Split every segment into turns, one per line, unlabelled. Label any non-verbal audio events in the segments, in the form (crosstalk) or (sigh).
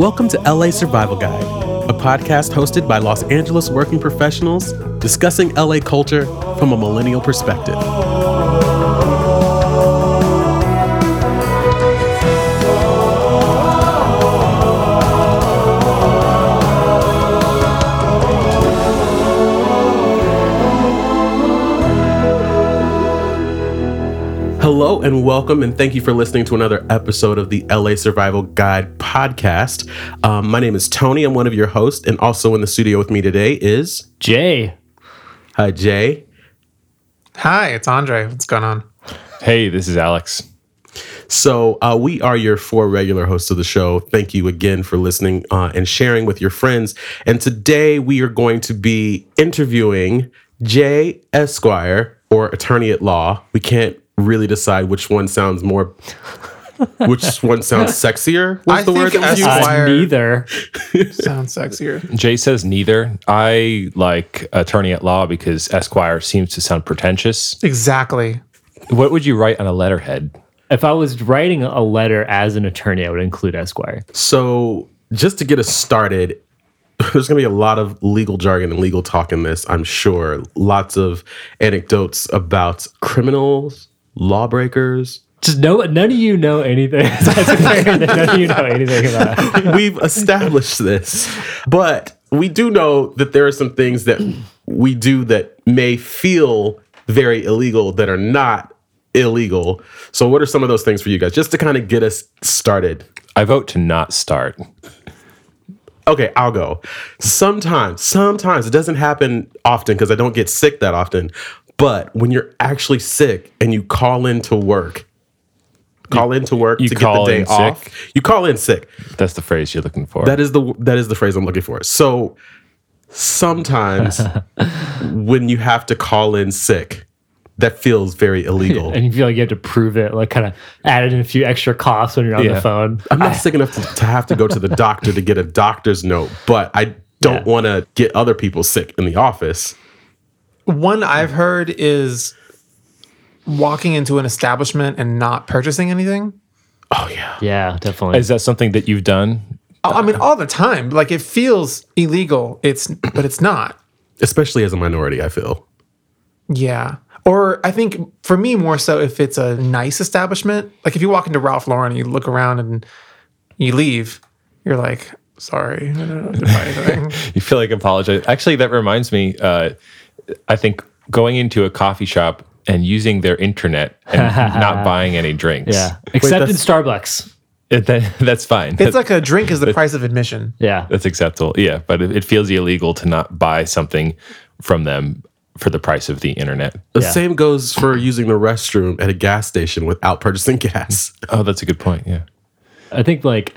Welcome to LA Survival Guide, a podcast hosted by Los Angeles working professionals discussing LA culture from a millennial perspective. Hello and welcome, and thank you for listening to another episode of the LA Survival Guide podcast. Um, my name is Tony. I'm one of your hosts, and also in the studio with me today is
Jay.
Hi, Jay.
Hi, it's Andre. What's going on?
Hey, this is Alex.
So, uh, we are your four regular hosts of the show. Thank you again for listening uh, and sharing with your friends. And today we are going to be interviewing Jay Esquire or attorney at law. We can't really decide which one sounds more, which one sounds sexier. Was
I
the word
think
that was used?
Esquire-
Uh, neither. (laughs)
Sounds sexier.
Jay says neither. I like attorney at law because Esquire seems to sound pretentious.
Exactly.
What would you write on a letterhead?
If I was writing a letter as an attorney, I would include Esquire.
So, just to get us started, (laughs) there's going to be a lot of legal jargon and legal talk in this, I'm sure. Lots of anecdotes about criminals, lawbreakers.
Just no, none of you know anything. (laughs) That's fair (laughs) that none of you know anything about. it. (laughs)
We've established this, but we do know that there are some things that we do that may feel very illegal that are not illegal. So, what are some of those things for you guys, just to kind of get us started?
I vote to not start.
Okay, I'll go. Sometimes, sometimes it doesn't happen often because I don't get sick that often. But when you're actually sick and you call in to work, call in to work
you
to get the day
in
off.
sick?
You call in sick.
That's the phrase you're looking for.
That is the that is the phrase I'm looking for. So sometimes (laughs) when you have to call in sick, that feels very illegal. (laughs)
And you feel like you have to prove it, like kind of added in a few extra coughs when you're on
Yeah.
the phone.
I'm not (laughs) sick enough to, to have to go to the doctor to get a doctor's note, but I don't
Yeah.
want to get other people sick in the office.
One I've heard is walking into an establishment and not purchasing anything.
Oh yeah.
Yeah, definitely.
is that something that you've done?
I I mean, all the time. Like it feels illegal. It's, but it's not.
Especially as a minority, I feel.
Yeah. Or I think for me more so if it's a nice establishment. Like if you walk into Ralph Lauren and you look around and you leave, you're like, sorry, I don't have to buy anything. (laughs)
You feel like apologize. Actually, that reminds me. Uh, I think going into a coffee shop and using their internet and (laughs) not buying any drinks.
yeah, except in Starbucks.
It- that- (laughs) that's fine.
It's like a drink is the price of admission.
Yeah,
That's acceptable. Yeah, but it, it feels illegal to not buy something from them for the price of the internet.
The
Yeah.
same goes for using the restroom at a gas station without purchasing (laughs) gas.
Oh, that's a good point. Yeah.
I think like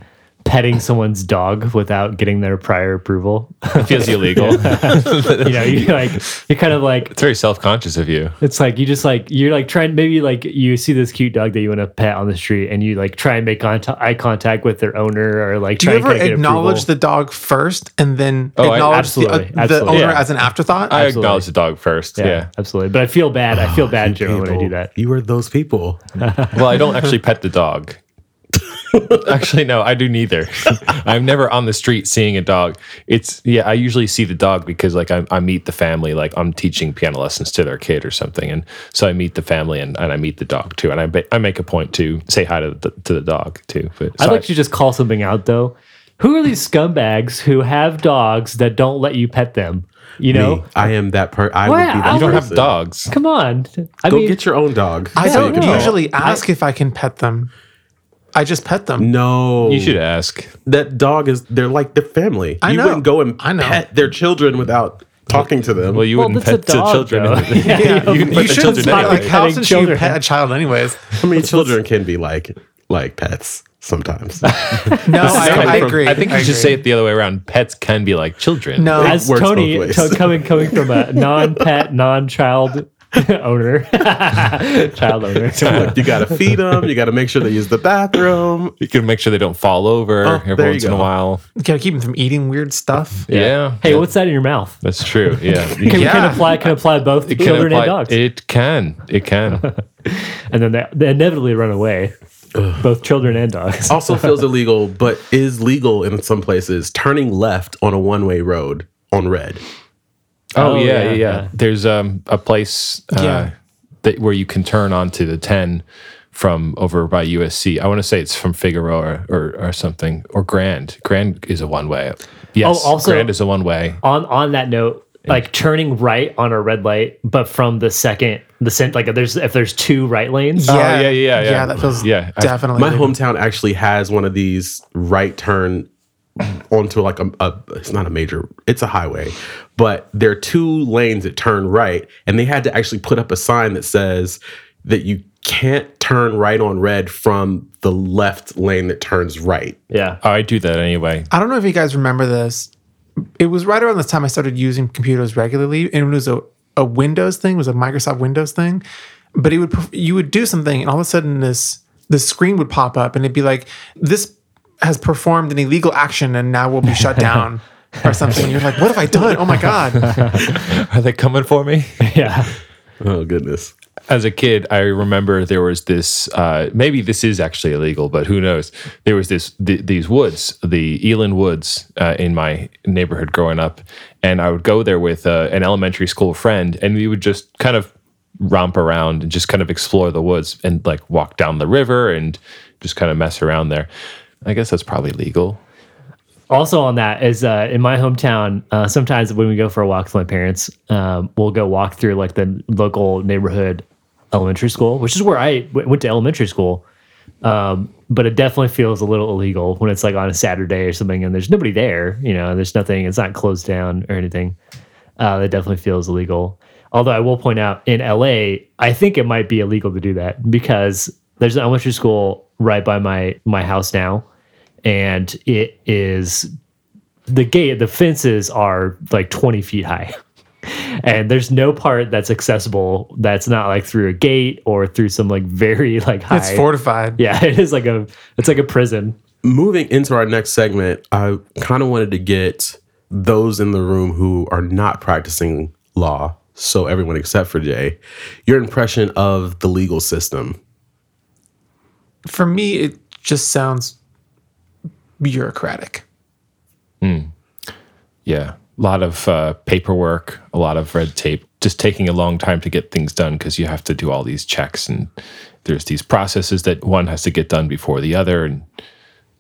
petting someone's dog without getting their prior approval.
It feels illegal. (laughs)
you know, you like you're kind of like
It's very self conscious of you.
It's like you just like you're like trying maybe like you see this cute dog that you want to pet on the street and you like try and make contact, eye contact with their owner or like
Do
try
you
and
ever
kinda get
acknowledge
approval.
the dog first and then
Oh, I-
acknowledge the, uh,
absolutely,
the owner
Yeah.
as an afterthought?
I
Absolutely.
acknowledge the dog first.
yeah,
Yeah.
absolutely. But I feel bad. I feel bad generally when I do that.
You are those people.
Well, I don't actually pet the dog. Actually, no, I do neither. (laughs) I'm never on the street seeing a dog. It's yeah, I usually see the dog because like I, I meet the family, like I'm teaching piano lessons to their kid or something, and so I meet the family and, and I meet the dog too, and I ba- I make a point to say hi to the, to the dog too. But
I'd
so
like to just call something out though. Who are these scumbags who have dogs that don't let you pet them? You know,
Me, I am that per. I
Well,
would be that
I
you don't have dogs.
come on. I
Go
mean,
get your own dog.
I
so
don't usually ask if I can pet them. I just pet them.
No,
You should ask.
That dog is. They're like their family.
I
you
know.
wouldn't go and
I know.
pet their children without talking to them.
Well, you
well,
wouldn't
that's a
pet the
dog,
children.
though.
in the- (laughs)
Yeah,
you can pet the
shouldn't
children
start,
anyway.
how
Petting
should you
children.
pet a child anyways?
I mean, children can be like like pets sometimes. (laughs) (laughs)
No, I, I
from-
agree.
I think you should
agree.
say it the other way around. Pets can be like children.
No,
as
works
Tony
ways.
to- coming coming from a non-pet, non-child (laughs) owner, (laughs) child owner.
Look, you got to feed them. You got to make sure they use the bathroom.
You can make sure they don't fall over
Oh,
every
there you
once in a while.
you gotta keep them from eating weird stuff.
Yeah.
Hey, what's that in your mouth?
That's true. Yeah. (laughs)
Can, can
Yeah.
apply can apply both to children
apply-
and dogs,
It can. It can.
and then they, they inevitably run away. both children and dogs.
Also feels illegal, but is legal in some places. Turning left on a one way road on red.
Oh,
Oh,
yeah,
yeah,
yeah,
yeah.
There's um a place uh,
Yeah.
that where you can turn onto the 10 from over by USC. I want to say it's from Figueroa or, or something or Grand. Grand is a one way. Yes,
Oh, also-
Grand is a one way.
on on that note, like turning right on a red light, but from the second the cent like if there's if there's two right lanes.
Oh, yeah, yeah, yeah.
Yeah, that feels
Yeah, I-
definitely.
My hometown actually has one of these right turn (clears throat) onto like a, a it's not a major it's a highway but there are two lanes that turn right and they had to actually put up a sign that says that you can't turn right on red from the left lane that turns right
yeah.
Oh, I do that anyway.
I don't know if you guys remember this. It was right around this time I started using computers regularly, and it was a, a Windows thing, it was a Microsoft Windows thing. But it would you would do something, and all of a sudden this this screen would pop up, and it'd be like, "This has performed an illegal action, and now will be shut (laughs) down." Or something. You're like, what have I done? Oh my God. (laughs)
Are they coming for me? (laughs)
Yeah.
oh goodness
As a kid, I remember there was this. Uh, maybe this is actually illegal, but who knows? There was this th- these woods, the Eland Woods, uh, in my neighborhood growing up, and I would go there with uh, an elementary school friend, and we would just kind of romp around and just kind of explore the woods and like walk down the river and just kind of mess around there. I guess that's probably legal.
Also on that is uh, in my hometown. Uh, sometimes when we go for a walk with my parents, um, we'll go walk through like the local neighborhood elementary school, which is where I w- went to elementary school. Um, but it definitely feels a little illegal when it's like on a Saturday or something, and there's nobody there. You know, there's nothing. It's not closed down or anything. Uh, that definitely feels illegal. Although I will point out in LA, I think it might be illegal to do that because there's an elementary school right by my my house now, and it is the gate. The fences are like 20 feet high, (laughs) and there's no part that's accessible that's not like through a gate or through some like very (laughs) like high.
It's fortified.
yeah, (laughs) it is like a it's like a prison.
moving into our next segment, I kind of wanted to get those in the room who are not practicing law, so everyone except for Jay, your impression of the legal system.
For me, it just sounds bureaucratic.
Yeah. A lot of uh, paperwork, a lot of red tape, just taking a long time to get things done because you have to do all these checks and there's these processes that one has to get done before the other. And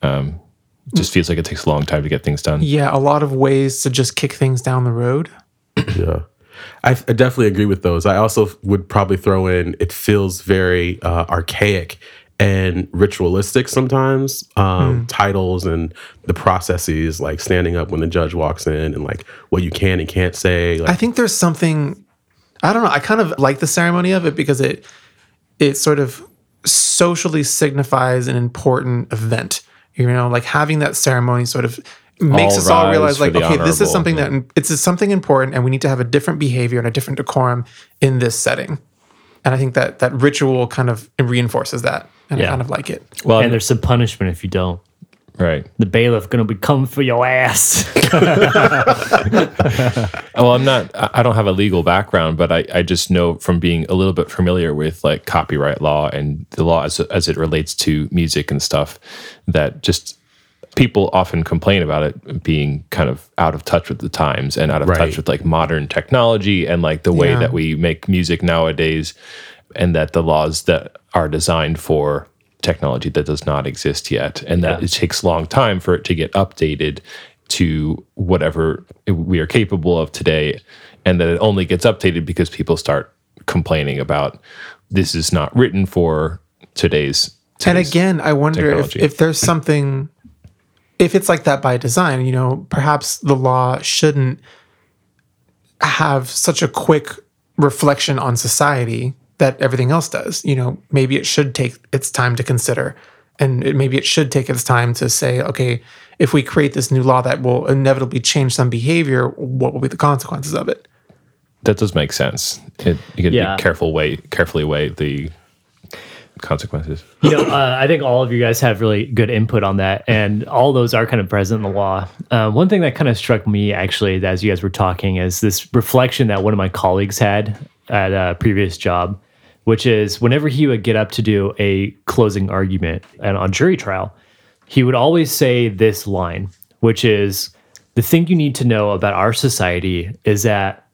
um, it just feels like it takes a long time to get things done.
Yeah, a lot of ways to just kick things down the road. (clears throat)
Yeah. I, I definitely agree with those. I also would probably throw in it feels very uh, archaic and ritualistic sometimes. Um, Titles and the processes, like standing up when the judge walks in and like what you can and can't say. Like,
I think there's something I don't know. I kind of like the ceremony of it because it it sort of socially signifies an important event. You know, like having that ceremony sort of makes
All
us all realize like
the
okay, this is something
yeah.
that it's something important and we need to have a different behavior and a different decorum in this setting. And I think that that ritual kind of reinforces that. And I
Yeah.
kind of like it.
Well,
and there's some punishment if you don't.
right.
The bailiff gonna be coming for your ass. (laughs)
Well, I'm not, I I don't have a legal background, but I, I just know from being a little bit familiar with like copyright law and the law as, as it relates to music and stuff that just people often complain about it being kind of out of touch with the times and out of
Right.
touch with like modern technology and like the way
Yeah.
that we make music nowadays and that the laws that are designed for technology that does not exist yet and that
Yeah.
it takes a long time for it to get updated to whatever we are capable of today and that it only gets updated because people start complaining about this is not written for today's,
And again, I wonder if, if there's something, if it's like that by design, you know, perhaps the law shouldn't have such a quick reflection on society that everything else does. You know, maybe it should take its time to consider. And it, maybe it should take its time to say, okay, if we create this new law that will inevitably change some behavior, what will be the consequences of it?
that does make sense. It, you got
Yeah.
be careful weigh carefully weigh the consequences.
you know, uh, I think all of you guys have really good input on that, and all those are kind of present in the law. Uh, one thing that kind of struck me actually, as you guys were talking, is this reflection that one of my colleagues had at a previous job, which is whenever he would get up to do a closing argument and on jury trial, he would always say this line, which is the thing you need to know about our society is that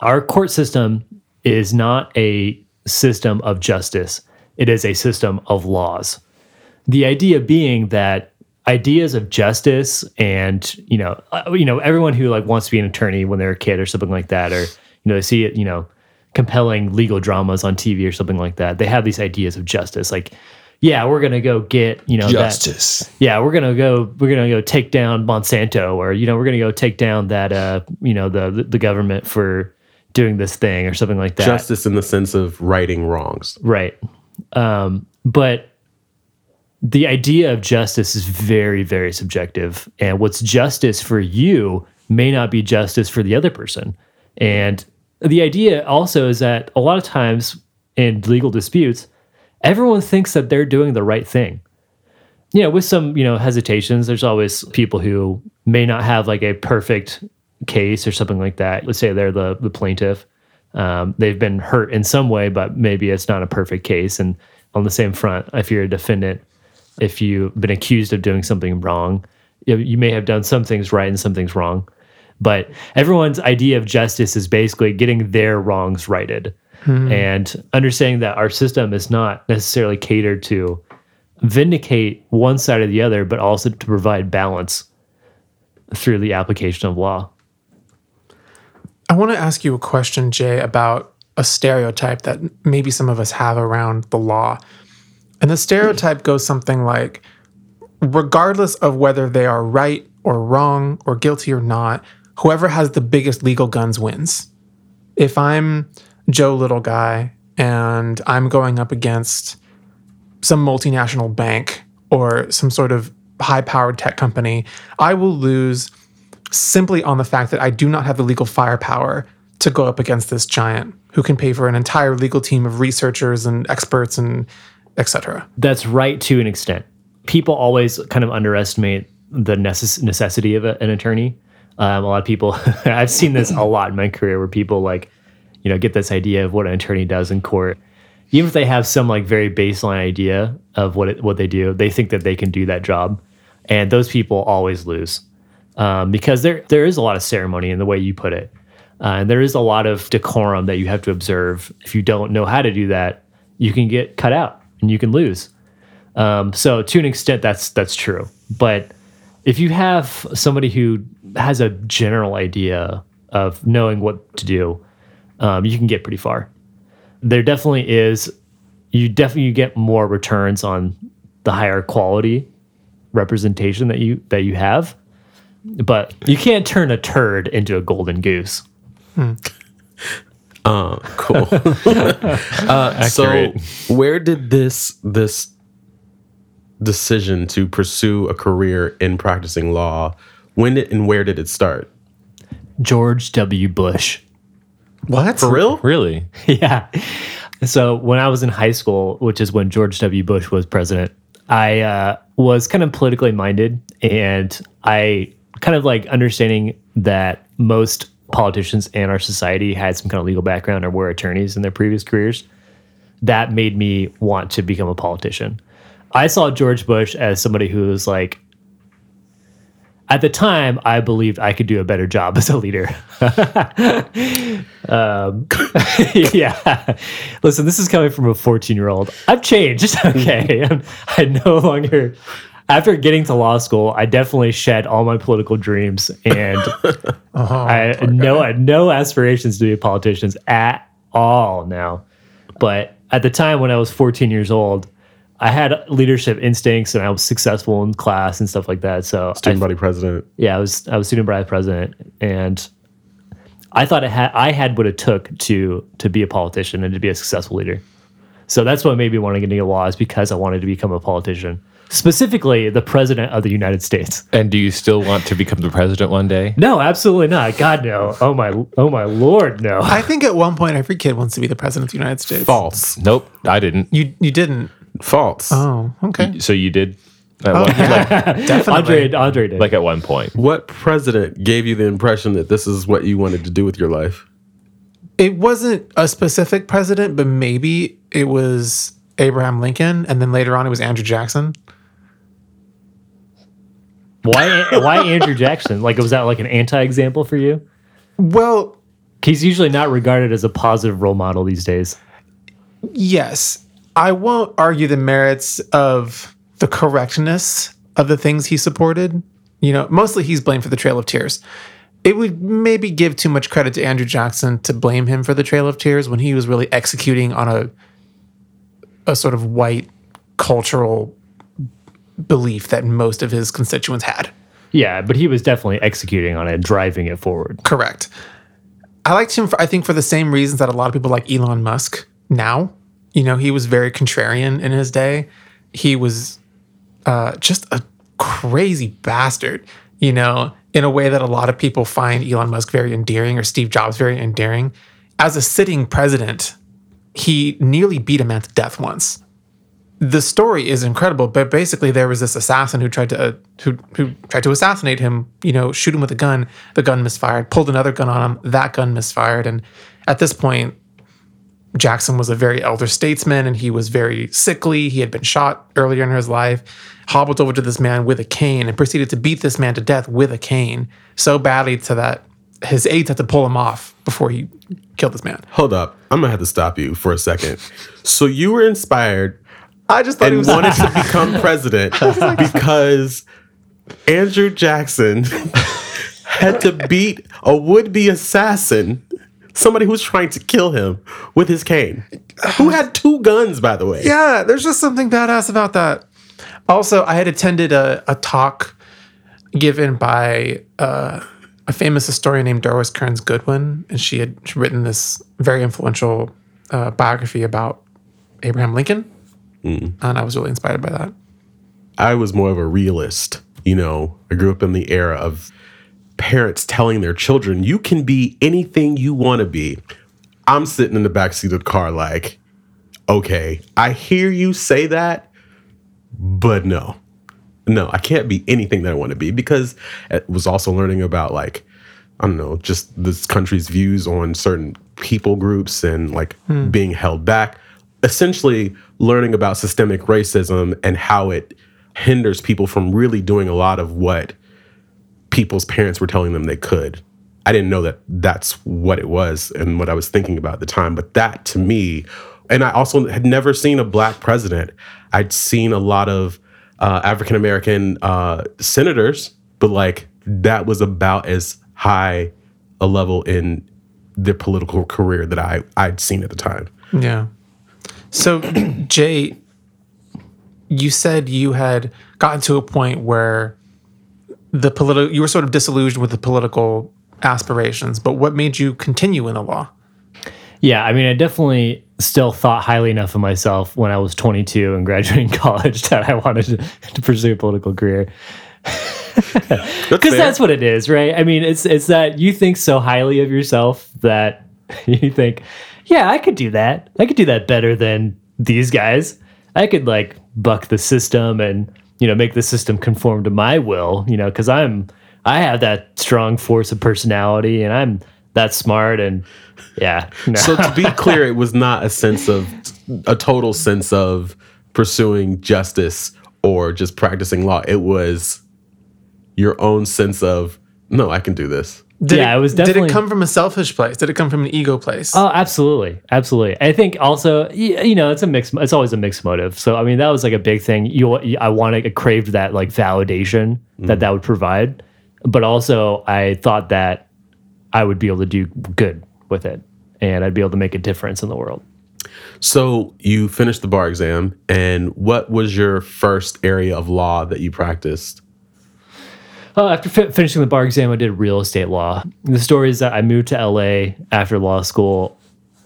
our court system is not a system of justice, it is a system of laws. The idea being that ideas of justice and you know uh, you know everyone who like wants to be an attorney when they're a kid or something like that or you know they see it you know compelling legal dramas on TV or something like that they have these ideas of justice like yeah we're gonna go get you know that,
Justice.
yeah we're gonna go we're gonna go take down Monsanto or you know we're gonna go take down that uh you know the the government for doing this thing or something like that
Justice in the sense of righting wrongs.
Right. Um, but the idea of justice is very, very subjective. And what's justice for you may not be justice for the other person. And the idea also is that a lot of times in legal disputes, everyone thinks that they're doing the right thing. You know, with some, you know, hesitations, there's always people who may not have like a perfect case or something like that. Let's say they're the, the plaintiff um, they've been hurt in some way, but maybe it's not a perfect case. And on the same front, if you're a defendant, if you've been accused of doing something wrong, you, you may have done some things right and some things wrong. But everyone's idea of justice is basically getting their wrongs righted hmm. and understanding that our system is not necessarily catered to vindicate one side or the other, but also to provide balance through the application of law.
I want to ask you a question, Jay, about a stereotype that maybe some of us have around the law. And the stereotype goes something like regardless of whether they are right or wrong or guilty or not, whoever has the biggest legal guns wins. If I'm Joe Little Guy and I'm going up against some multinational bank or some sort of high powered tech company, I will lose simply on the fact that I do not have the legal firepower to go up against this giant who can pay for an entire legal team of researchers and experts and etc.
That's right to an extent. People always kind of underestimate the necess- necessity of a, an attorney. Um, a lot of people, (laughs) I've seen this a lot in my career where people like, you know, get this idea of what an attorney does in court. Even if they have some like very baseline idea of what it, what they do, they think that they can do that job, and those people always lose um, because there there is a lot of ceremony in the way you put it, uh, and there is a lot of decorum that you have to observe. If you don't know how to do that, you can get cut out and you can lose. Um, so to an extent, that's that's true. But if you have somebody who has a general idea of knowing what to do, um, you can get pretty far. There definitely is. You definitely get more returns on the higher quality representation that you that you have, but you can't turn a turd into a golden goose. (laughs)
Uh, cool. (laughs) uh, so, where did this this decision to pursue a career in practicing law? When did and where did it start?
George W. Bush.
What?
For real?
Really? (laughs)
yeah. So when I was in high school, which is when George W. Bush was president, I uh, was kind of politically minded, and I kind of like understanding that most politicians in our society had some kind of legal background or were attorneys in their previous careers. That made me want to become a politician. I saw George Bush as somebody who was like, at the time, I believed I could do a better job as a leader. (laughs) um, (laughs) yeah. Listen, this is coming from a 14 year old. I've changed. (laughs) Okay. I'm- I no longer, after getting to law school, I definitely shed all my political dreams and I had no, I no aspirations to be a politician at all now. But at the time when I was 14 years old, I had leadership instincts and I was successful in class and stuff like that. So I
Student body president.
yeah, I was I was student body president, and I thought it had I had what it took to to be a politician and to be a successful leader. So that's what made me want to get into law is because I wanted to become a politician, specifically the president of the United States.
And do you still want to become the president one day?
No, absolutely not. God no. Oh my oh my lord, no.
I think at one point every kid wants to be the president of the United States.
False.
Nope, I didn't.
You you didn't.
False.
Oh, okay.
So you did? At
Oh,
one,
yeah, (laughs) definitely.
Andre Andre did.
like at one point.
What president gave you the impression that this is what you wanted to do with your life?
It wasn't a specific president, but maybe it was Abraham Lincoln, and then later on it was Andrew Jackson.
Why why Andrew Jackson? Like was that like an anti-example for you?
Well,
He's usually not regarded as a positive role model these days.
yes, I won't argue the merits of the correctness of the things he supported. You know, mostly he's blamed for the Trail of Tears. It would maybe give too much credit to Andrew Jackson to blame him for the Trail of Tears when he was really executing on a a sort of white cultural belief that most of his constituents had.
Yeah, but he was definitely executing on it, driving it forward.
Correct. I liked him, for, I think, for the same reasons that a lot of people like Elon Musk now. You know, he was very contrarian in his day. He was uh, just a crazy bastard, you know, in a way that a lot of people find Elon Musk very endearing or Steve Jobs very endearing. As a sitting president, he nearly beat a man to death once the story is incredible, but basically there was this assassin who tried to uh, who who tried to assassinate him. You know, shoot him with a gun. The gun misfired. Pulled another gun on him. That gun misfired. And at this point, Jackson was a very elder statesman, and he was very sickly. He had been shot earlier in his life. Hobbled over to this man with a cane and proceeded to beat this man to death with a cane so badly to that his aides had to pull him off before he killed this man.
Hold up. I'm gonna have to stop you for a second. So you were inspired
I just thought he was
wanted to become president (laughs) because Andrew Jackson (laughs) had to beat a would-be assassin, somebody who's trying to kill him with his cane, who had two guns, by the way.
Yeah, there's just something badass about that. Also, I had attended a, a talk given by uh, a famous historian named Doris Kearns Goodwin, and she had written this very influential uh, biography about Abraham Lincoln. And I was really inspired by that.
I was more of a realist. You know, I grew up in the era of parents telling their children, you can be anything you want to be. I'm sitting in the backseat of the car, like, okay, I hear you say that, but no, no, I can't be anything that I want to be because it was also learning about, like, I don't know, just this country's views on certain people groups and like hmm. being held back. Essentially, learning about systemic racism and how it hinders people from really doing a lot of what people's parents were telling them they could. I didn't know that that's what it was and what I was thinking about at the time. But that to me, and I also had never seen a black president. I'd seen a lot of uh, African American uh, senators, but like that was about as high a level in their political career that I I'd seen at the time.
Yeah. So, (clears throat) Jay, you said you had gotten to a point where the political you were sort of disillusioned with the political aspirations, but what made you continue in the law?
Yeah, I mean, I definitely still thought highly enough of myself when I was 22 and graduating (laughs) college that I wanted to, to pursue a political career. (laughs) Because
fair.
that's what it is, right? I mean, it's it's that you think so highly of yourself that (laughs) you think, yeah, I could do that. I could do that better than these guys. I could like buck the system and you know make the system conform to my will. You know, because I'm I have that strong force of personality and I'm that smart and yeah. (laughs) No.
So to be clear, it was not a sense of a total sense of pursuing justice or just practicing law. It was your own sense of no, I can do this.
Did
Yeah, it was
Did it come from a selfish place? Did it come from an ego place?
Oh, absolutely, absolutely. I think also, you know, it's a mix. It's always a mixed motive. So, I mean, that was like a big thing. You, I wanted, I craved that like validation that mm. that would provide, but also I thought that I would be able to do good with it, and I'd be able to make a difference in the world.
So you finished the bar exam, and what was your first area of law that you practiced?
Uh, after fi- finishing the bar exam, I did real estate law. The story is that I moved to LA after law school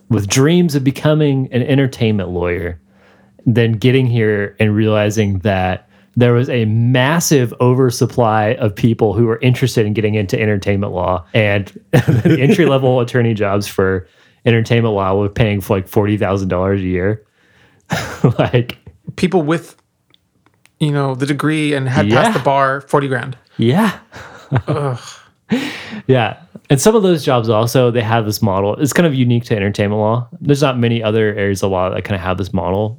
with dreams of becoming an entertainment lawyer. Then getting here and realizing that there was a massive oversupply of people who were interested in getting into entertainment law, and (laughs) the entry level (laughs) attorney jobs for entertainment law were paying for like forty thousand dollars a year. (laughs) like,
People with, you know, the degree and had
Yeah.
passed the bar, forty grand.
Yeah. (laughs) yeah. And some of those jobs also they have this model. It's kind of unique to entertainment law. There's not many other areas of law that kind of have this model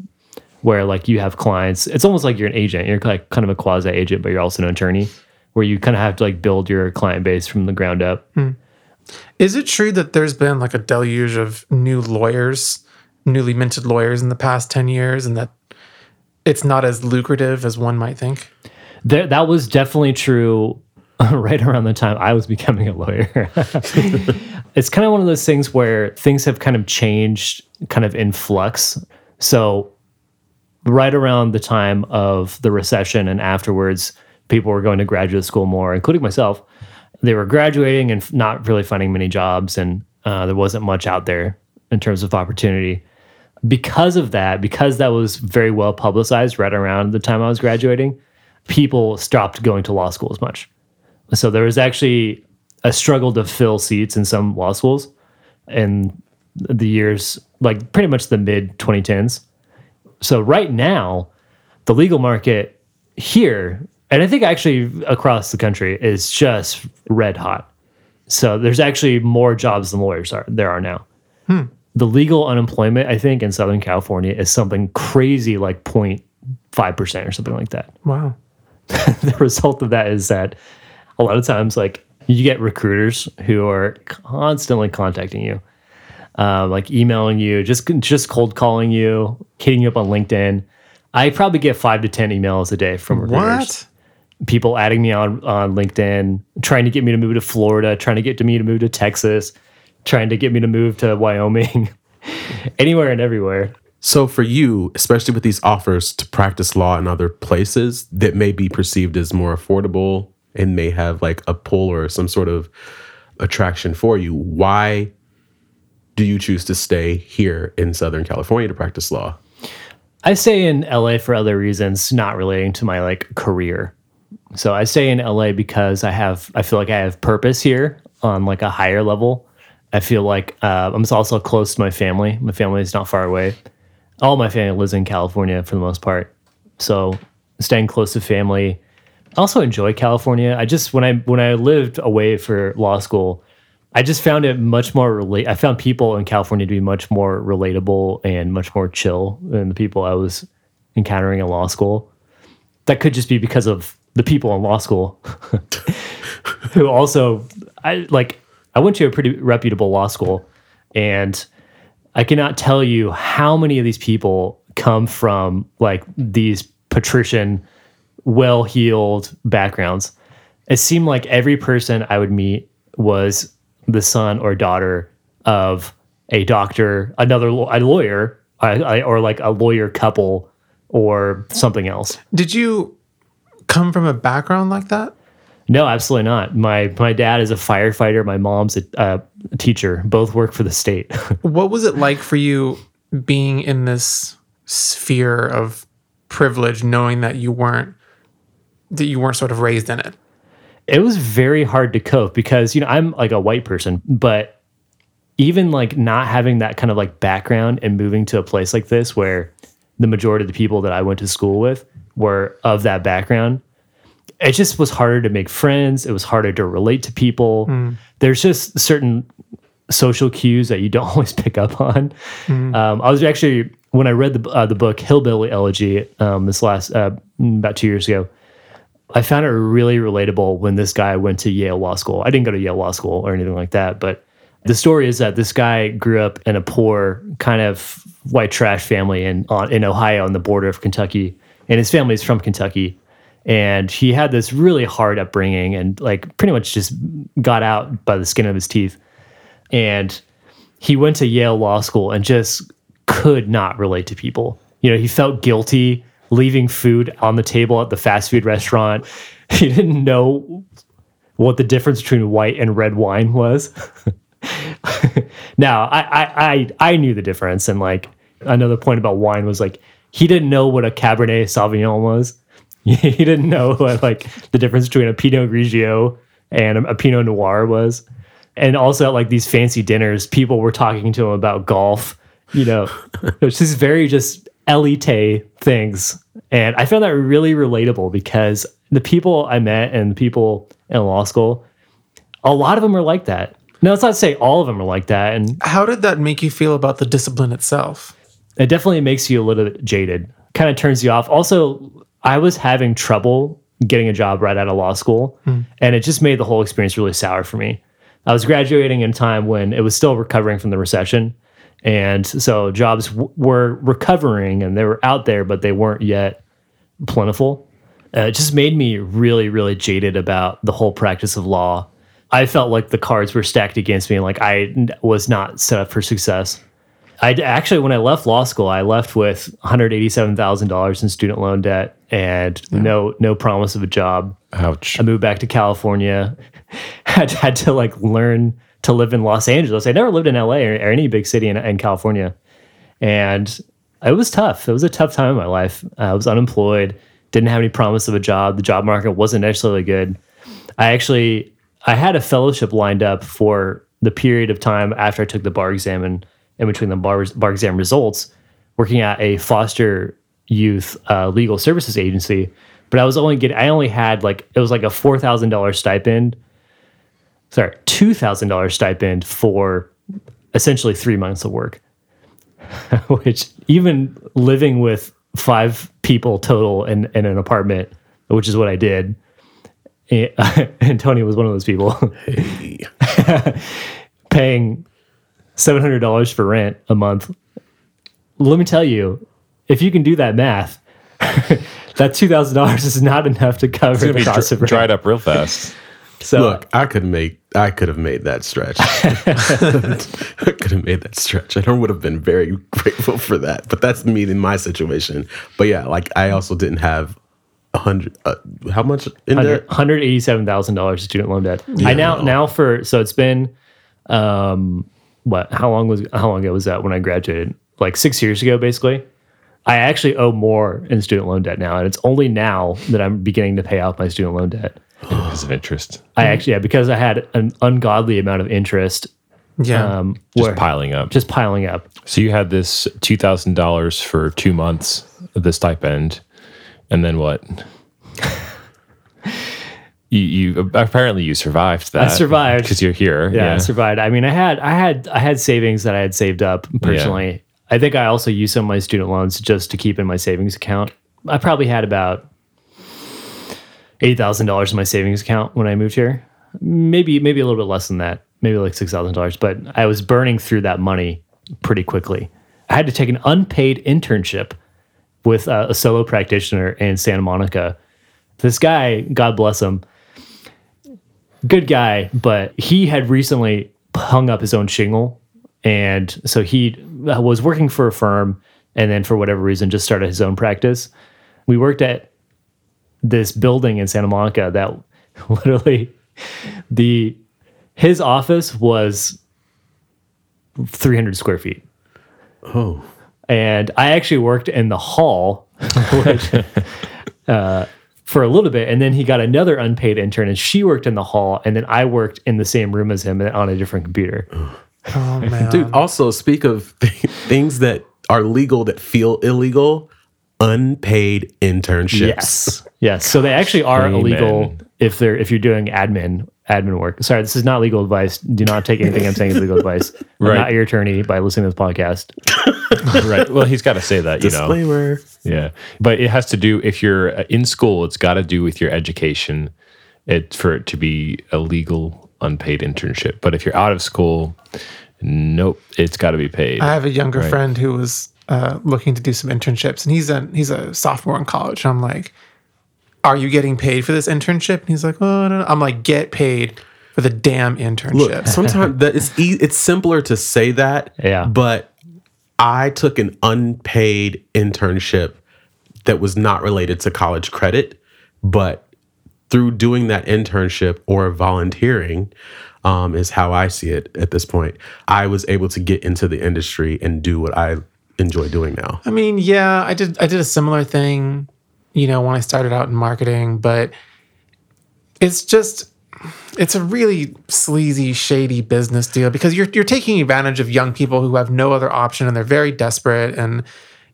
where like you have clients. It's almost like you're an agent. You're like kind of a quasi agent, but you're also an attorney where you kind of have to like build your client base from the ground up. Hmm.
Is it true that there's been like a deluge of new lawyers, newly minted lawyers in the past 10 years, and that it's not as lucrative as one might think?
There, that was definitely true (laughs) right around the time I was becoming a lawyer. (laughs) it's kind of one of those things where things have kind of changed kind of in flux. So right around the time of the recession and afterwards, people were going to graduate school more, including myself. They were graduating and not really finding many jobs, and uh, there wasn't much out there in terms of opportunity. Because of that, because that was very well publicized right around the time I was graduating, people stopped going to law school as much. So there was actually a struggle to fill seats in some law schools in the years, like pretty much the mid 2010s. So right now, the legal market here, and I think actually across the country, is just red hot. So there's actually more jobs than lawyers are there are now. Hmm. The legal unemployment, I think, in Southern California is something crazy like 0.5% or something like that
Wow. (laughs)
the result of that is that a lot of times like you get recruiters who are constantly contacting you uh, like emailing you just just cold calling you hitting you up on linkedin. I probably get five to ten emails a day from recruiters.
What?
people adding me on on linkedin trying to get me to move to florida trying to get to me to move to texas trying to get me to move to wyoming. (laughs) Anywhere and everywhere
So for you, especially with these offers to practice law in other places that may be perceived as more affordable and may have like a pull or some sort of attraction for you, why do you choose to stay here in Southern California to practice law?
I stay in LA for other reasons, not relating to my like career. So I stay in LA because I have I feel like I have purpose here on like a higher level. I feel like uh, I'm also close to my family. My family is not far away. All my family lives in California for the most part. So staying close to family. I also enjoy California. I just when I when I lived away for law school, I just found it much more relate. I found people in California to be much more relatable and much more chill than the people I was encountering in law school. That could just be because of the people in law school, (laughs) who also I like. I went to a pretty reputable law school, and I cannot tell you how many of these people come from like these patrician, well-heeled backgrounds. It seemed like every person I would meet was the son or daughter of a doctor, another a lawyer, or like a lawyer couple, or something else.
Did you come from a background like that?
No, absolutely not. My my dad is a firefighter. My mom's a, a teacher. Both work for the state. (laughs)
What was it like for you being in this sphere of privilege, knowing that you weren't that you weren't sort of raised in it?
it was very hard to cope because you know I'm like a white person, but even like not having that kind of like background and moving to a place like this where the majority of the people that I went to school with were of that background, it just was harder to make friends. It was harder to relate to people. There's just certain social cues that you don't (laughs) always pick up on. Um, I was actually when I read the uh, the book Hillbilly Elegy um, this last uh, about two years ago. I found it really relatable when this guy went to Yale Law School. I didn't go to Yale Law School or anything like that, but the story is that this guy grew up in a poor kind of white trash family in on, in Ohio on the border of Kentucky, and his family is from Kentucky. And he had this really hard upbringing and like pretty much just got out by the skin of his teeth. And he went to Yale Law School and just could not relate to people. You know, he felt guilty leaving food on the table at the fast food restaurant. (laughs) He didn't know what the difference between white and red wine was. (laughs) now, I, I I I knew the difference, and like another point about wine was like he didn't know what a Cabernet Sauvignon was. (laughs) he didn't know what like the difference between a Pinot Grigio and a, Pinot Noir was. And also at like these fancy dinners, people were talking to him about golf. You know, (laughs) it's just very just elite things. And I found that really relatable because the people I met and the people in law school, a lot of them are like that. Now, it's not to say all of them are like that, and
How did that make you feel about the discipline itself?
it definitely makes you a little bit jaded. Kind of turns you off. Also, I was having trouble getting a job right out of law school, and it just made the whole experience really sour for me. I was graduating in a time when it was still recovering from the recession, and so jobs w- were recovering and they were out there, but they weren't yet plentiful. Uh, it just made me really, really jaded about the whole practice of law. I felt like the cards were stacked against me, and like I was not set up for success. I actually, when I left law school, I left with one hundred eighty-seven thousand dollars in student loan debt and no no promise of a job.
Ouch.
I moved back to California. (laughs) had had to like learn to live in Los Angeles. I never lived in LA or, or any big city in, in California, and it was tough. It was a tough time in my life. I was unemployed, didn't have any promise of a job. The job market wasn't necessarily good. I actually I had a fellowship lined up for the period of time after I took the bar exam and in between the bar, bar exam results, working at a foster youth uh, legal services agency. But I was only getting I only had like it was like a four thousand dollars stipend. Sorry, two thousand dollars stipend for essentially three months of work. (laughs) which even living with five people total in, in an apartment, which is what I did. (laughs) And Tony was one of those people (laughs) paying seven hundred dollars for rent a month. Let me tell you, if you can do that math, (laughs) that two thousand dollars is not enough to cover
It's gonna
the
be
cost
dr-
of rent.
dried up real fast. (laughs)
So
Look, I could make I could have made that stretch. (laughs) I could have made that stretch. I would have been very grateful for that. But that's me in my situation. But yeah, like I also didn't have a hundred uh, how much in debt?
hundred eighty-seven thousand dollars student loan debt. I now now for so it's been, um, what? How long was how long ago was that when I graduated? Like six years ago, basically. I actually owe more in student loan debt now, and it's only now that I'm beginning to pay off my student loan debt. (gasps)
Because of interest.
I actually yeah because I had an ungodly amount of interest,
Yeah.
um,
Just
where-
piling up.
just piling up.
So you had this two thousand dollars for two months of the stipend, and then what? You, you apparently you survived that.
I survived.
because you're here.
yeah, I survived. I mean, I had I had I had savings that I had saved up personally. I think I also used some of my student loans just to keep in my savings account. I probably had about eight thousand dollars in my savings account when I moved here. Maybe maybe a little bit less than that. Maybe like six thousand dollars. But I was burning through that money pretty quickly. I had to take an unpaid internship with uh, a solo practitioner in Santa Monica. This guy, God bless him, good guy, but he had recently hung up his own shingle. And so he was working for a firm and then for whatever reason just started his own practice. We worked at this building in Santa Monica that (laughs) literally the his office was 300 square feet.
Oh.
And I actually worked in the hall (laughs) which, uh, for a little bit. And then he got another unpaid intern and she worked in the hall. And then I worked in the same room as him on a different computer.
oh (laughs) man.
Dude, also speak of (laughs) th- things that are legal that feel illegal, unpaid internships.
Yes. Yes. So they actually are
Amen.
illegal if they're if you're doing admin admin work. Sorry, this is not legal advice. Do not take anything I'm saying as legal advice. (laughs) I'm
Right.
not your attorney by listening to this podcast. (laughs)
right. Well, he's got to say that, you know.
Disclaimer.
Yeah, but it has to do if you're uh, in school. It's got to do with your education. It for it to be a legal unpaid internship. But if you're out of school, nope, it's got to be paid.
I have a younger friend who was uh, looking to do some internships, and he's a he's a sophomore in college. And I'm like, "Are you getting paid for this internship?" And he's like, "Oh, no, no." I'm like, "Get paid for the damn internship."
Look, sometimes (laughs) that it's e- it's simpler to say that.
Yeah.
But I took an unpaid internship that was not related to college credit, but through doing that internship or volunteering, um, is how I see it at this point. I was able to get into the industry and do what I enjoy doing now.
I mean, yeah, I did I did a similar thing, you know, when I started out in marketing, but it's just it's a really sleazy, shady business deal because you're you're taking advantage of young people who have no other option and they're very desperate and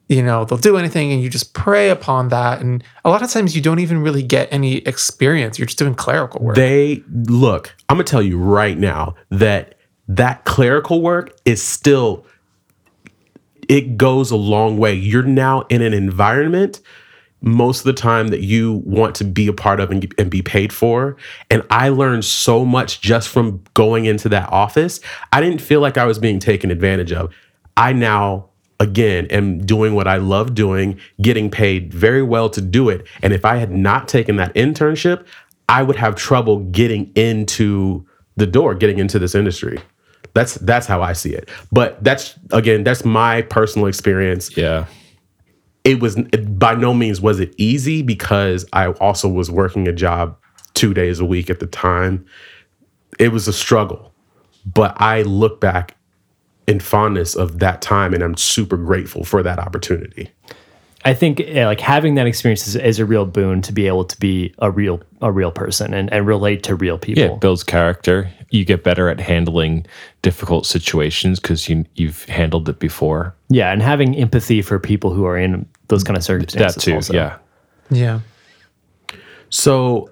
you know, they'll do anything and you just prey upon that and a lot of times you don't even really get any experience. You're just doing clerical work.
They look, I'm gonna tell you right now that that clerical work is still it goes a long way. You're now in an environment most of the time that you want to be a part of and, and, be paid for. And I learned so much just from going into that office. I didn't feel like I was being taken advantage of. I now, again, am doing what I love doing, getting paid very well to do it. And if I had not taken that internship, I would have trouble getting into the door, getting into this industry. That's that's how I see it. But that's again, that's my personal experience.
Yeah.
It was it, by no means was it easy because I also was working a job 2 days a week at the time. It was a struggle. But I look back in fondness of that time and I'm super grateful for that opportunity.
I think yeah, like having that experience is, is, a real boon to be able to be a real a real person and, and relate to real people.
Yeah, it builds character. You get better at handling difficult situations because you you've handled it before.
Yeah, and having empathy for people who are in those kind of circumstances.
That too.
Also.
Yeah.
Yeah.
So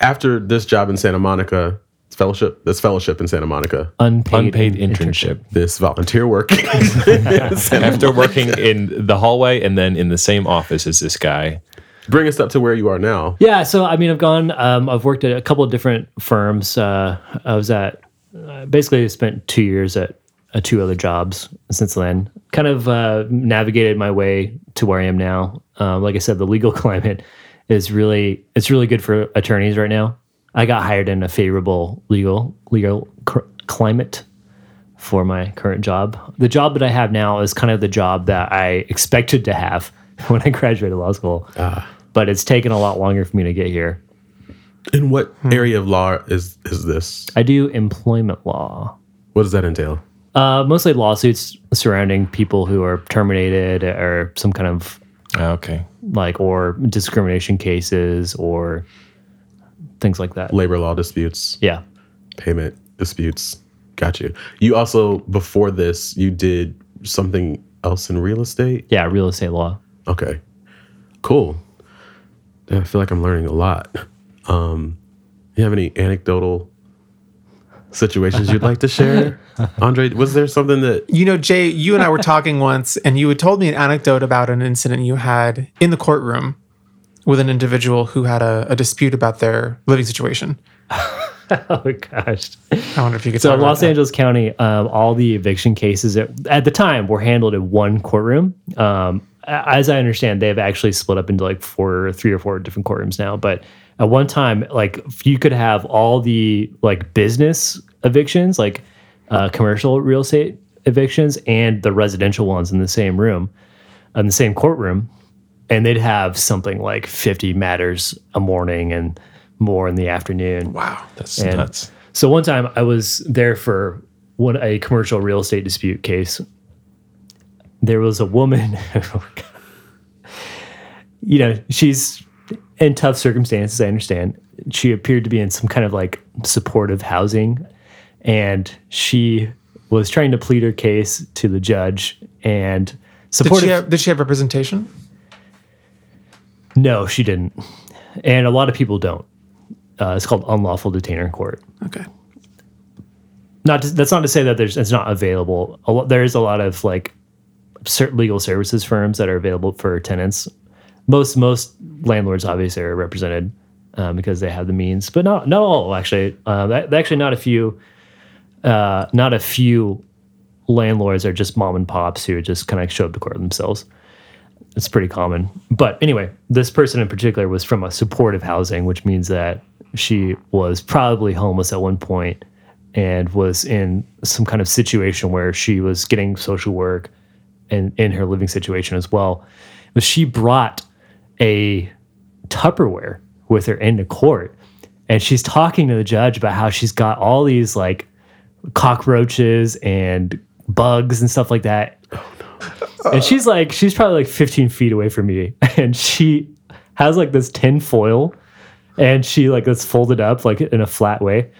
after this job in Santa Monica, fellowship this fellowship in santa monica.
Unpaid,
unpaid internship.
internship.
this volunteer work. (laughs)
After working in the hallway and then in the same office as this guy.
Bring us up to where you are now.
Yeah so i mean i've gone um, i've worked at a couple of different firms. Uh, i was at uh, basically spent two years at uh, two other jobs since then. Kind of uh, navigated my way to where i am now. Um, like i said the legal (laughs) climate is really it's really good for attorneys right now I got hired in a favorable legal legal cr- climate for my current job. The job that I have now is kind of the job that I expected to have (laughs) when I graduated law school. But it's taken a lot longer for me to get here.
in what area of law is is this
I do employment law.
what does that entail
Uh, mostly lawsuits surrounding people who are terminated or some kind of
Ah, okay
like or discrimination cases or things like that.
labor law disputes.
Yeah.
payment disputes. Got you you also before this you did something else in real estate?
Yeah, real estate law.
okay. Cool. Yeah, i feel like i'm learning a lot. Um you have any anecdotal situations you'd like to share? (laughs) Andre was there something that
You know, Jay, you and I were talking once, and you had told me an anecdote about an incident you had in the courtroom with an individual who had a, a dispute about their living situation. (laughs)
Oh gosh.
I wonder if you could
So in Los
that.
Angeles County, um, all the eviction cases at, at the time were handled in one courtroom. Um, as I understand, they've actually split up into like four, three or four different courtrooms now. But at one time, like you could have all the like business evictions, like uh, commercial real estate evictions, and the residential ones in the same room, in the same courtroom, and they'd have something like fifty matters a morning and more in the afternoon.
Wow.
that's
And
nuts
So one time I was there for one a commercial real estate dispute case. There was a woman, (laughs) oh you know, she's in tough circumstances. I understand. She appeared to be in some kind of like supportive housing, and she was trying to plead her case to the judge and
Did
supportive.
she, have, did she have representation?
No, she didn't, and a lot of people don't. Uh, it's called unlawful detainer in court.
Okay.
not to, that's not to say that there's it's not available. A lot, there's a lot of like cer- legal services firms that are available for tenants. Most most landlords obviously are represented um, because they have the means, but not not all actually. Um, actually, not a few. Uh, not a few landlords are just mom and pops who just kind of show up to court themselves. It's pretty common. But anyway, this person in particular was from a supportive housing, which means that she was probably homeless at one point and was in some kind of situation where she was getting social work and in her living situation as well. But she brought a Tupperware with her into court and she's talking to the judge about how she's got all these like cockroaches and bugs and stuff like that. Oh, And she's like, she's probably like 15 feet away from me. (laughs) And she has like this tin foil and she like it's folded up like in a flat way.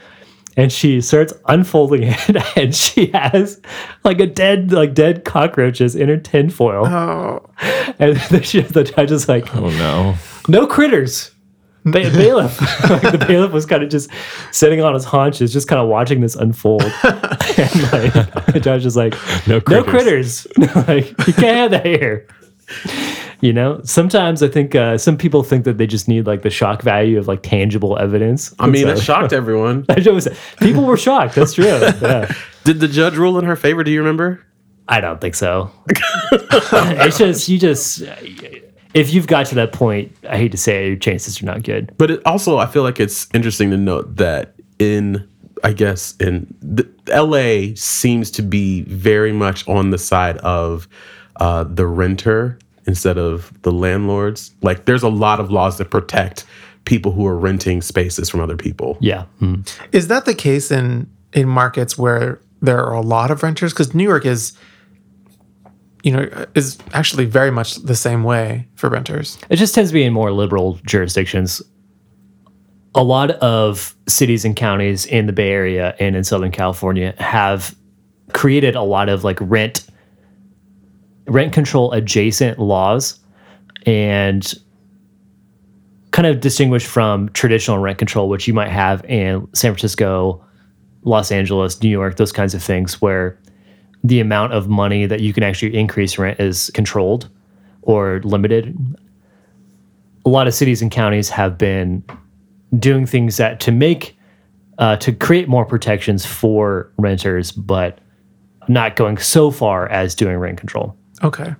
And she starts unfolding (laughs) it and she has like a dead, like dead cockroaches in her tin foil.
Oh, (laughs)
And then she, the judge is like,
oh no
no critters. Ba- bailiff. (laughs) like the bailiff was kind of just sitting on his haunches, just kind of watching this unfold. (laughs) and like the judge is like,
No
no critters. (laughs) like you can't have that here. You know, sometimes I think uh, some people think that they just need like the shock value of like tangible evidence.
I mean,
So-
it shocked everyone.
Was, people were shocked. That's true. Yeah.
Did the judge rule in her favor? Do you remember?
I don't think so. it's just you just if you've got to that point, I hate to say it, your chances are not good.
But it also, I feel like it's interesting to note that in, I guess, in the, LA seems to be very much on the side of uh, the renter instead of the landlords. Like, there's a lot of laws that protect people who are renting spaces from other people.
Yeah. Mm.
Is that the case in in markets where there are a lot of renters? Because New York is, you know, is actually very much the same way for renters.
It just tends to be in more liberal jurisdictions. A lot of cities and counties in the Bay Area and in Southern California have created a lot of like rent rent control adjacent laws and kind of distinguished from traditional rent control, which you might have in San Francisco, Los Angeles, New York, those kinds of things where the amount of money that you can actually increase rent is controlled or limited. A lot of cities and counties have been doing things that to make uh, to create more protections for renters, but not going so far as doing rent control.
Okay.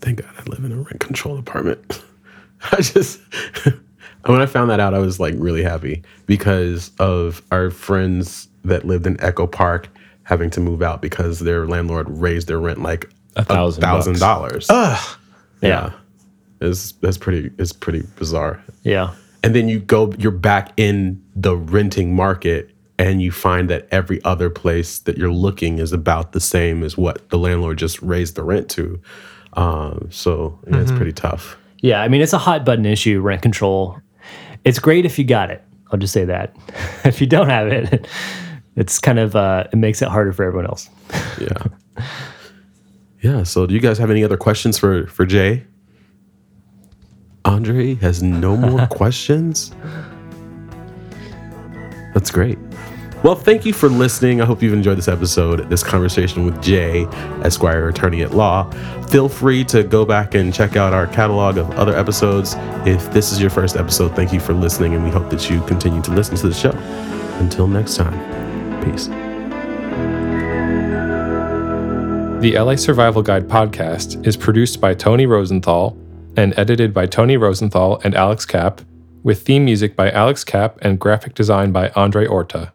Thank God I live in a rent control apartment. (laughs) I just, (laughs) when I found that out, I was like really happy because of our friends that lived in Echo Park having to move out because their landlord raised their rent like
A thousand
thousand dollars.
Yeah.
It's that's pretty it's pretty bizarre.
Yeah.
And then you go you're back in the renting market and you find that every other place that you're looking is about the same as what the landlord just raised the rent to. Um, so yeah, it's pretty tough.
Yeah, I mean it's a hot button issue, rent control. It's great if you got it. I'll just say that. (laughs) if you don't have it, it's kind of uh, it makes it harder for everyone else. (laughs)
Yeah. Yeah. So, do you guys have any other questions for for Jay? Andre has no more (laughs) questions. That's great. Well, thank you for listening. I hope you've enjoyed this episode, this conversation with Jay, Esquire Attorney at Law. Feel free to go back and check out our catalog of other episodes. If this is your first episode, thank you for listening, and we hope that you continue to listen to the show. Until next time, peace.
The LA Survival Guide podcast is produced by Tony Rosenthal and edited by Tony Rosenthal and Alex Kapp, with theme music by Alex Kapp and graphic design by Andre Orta.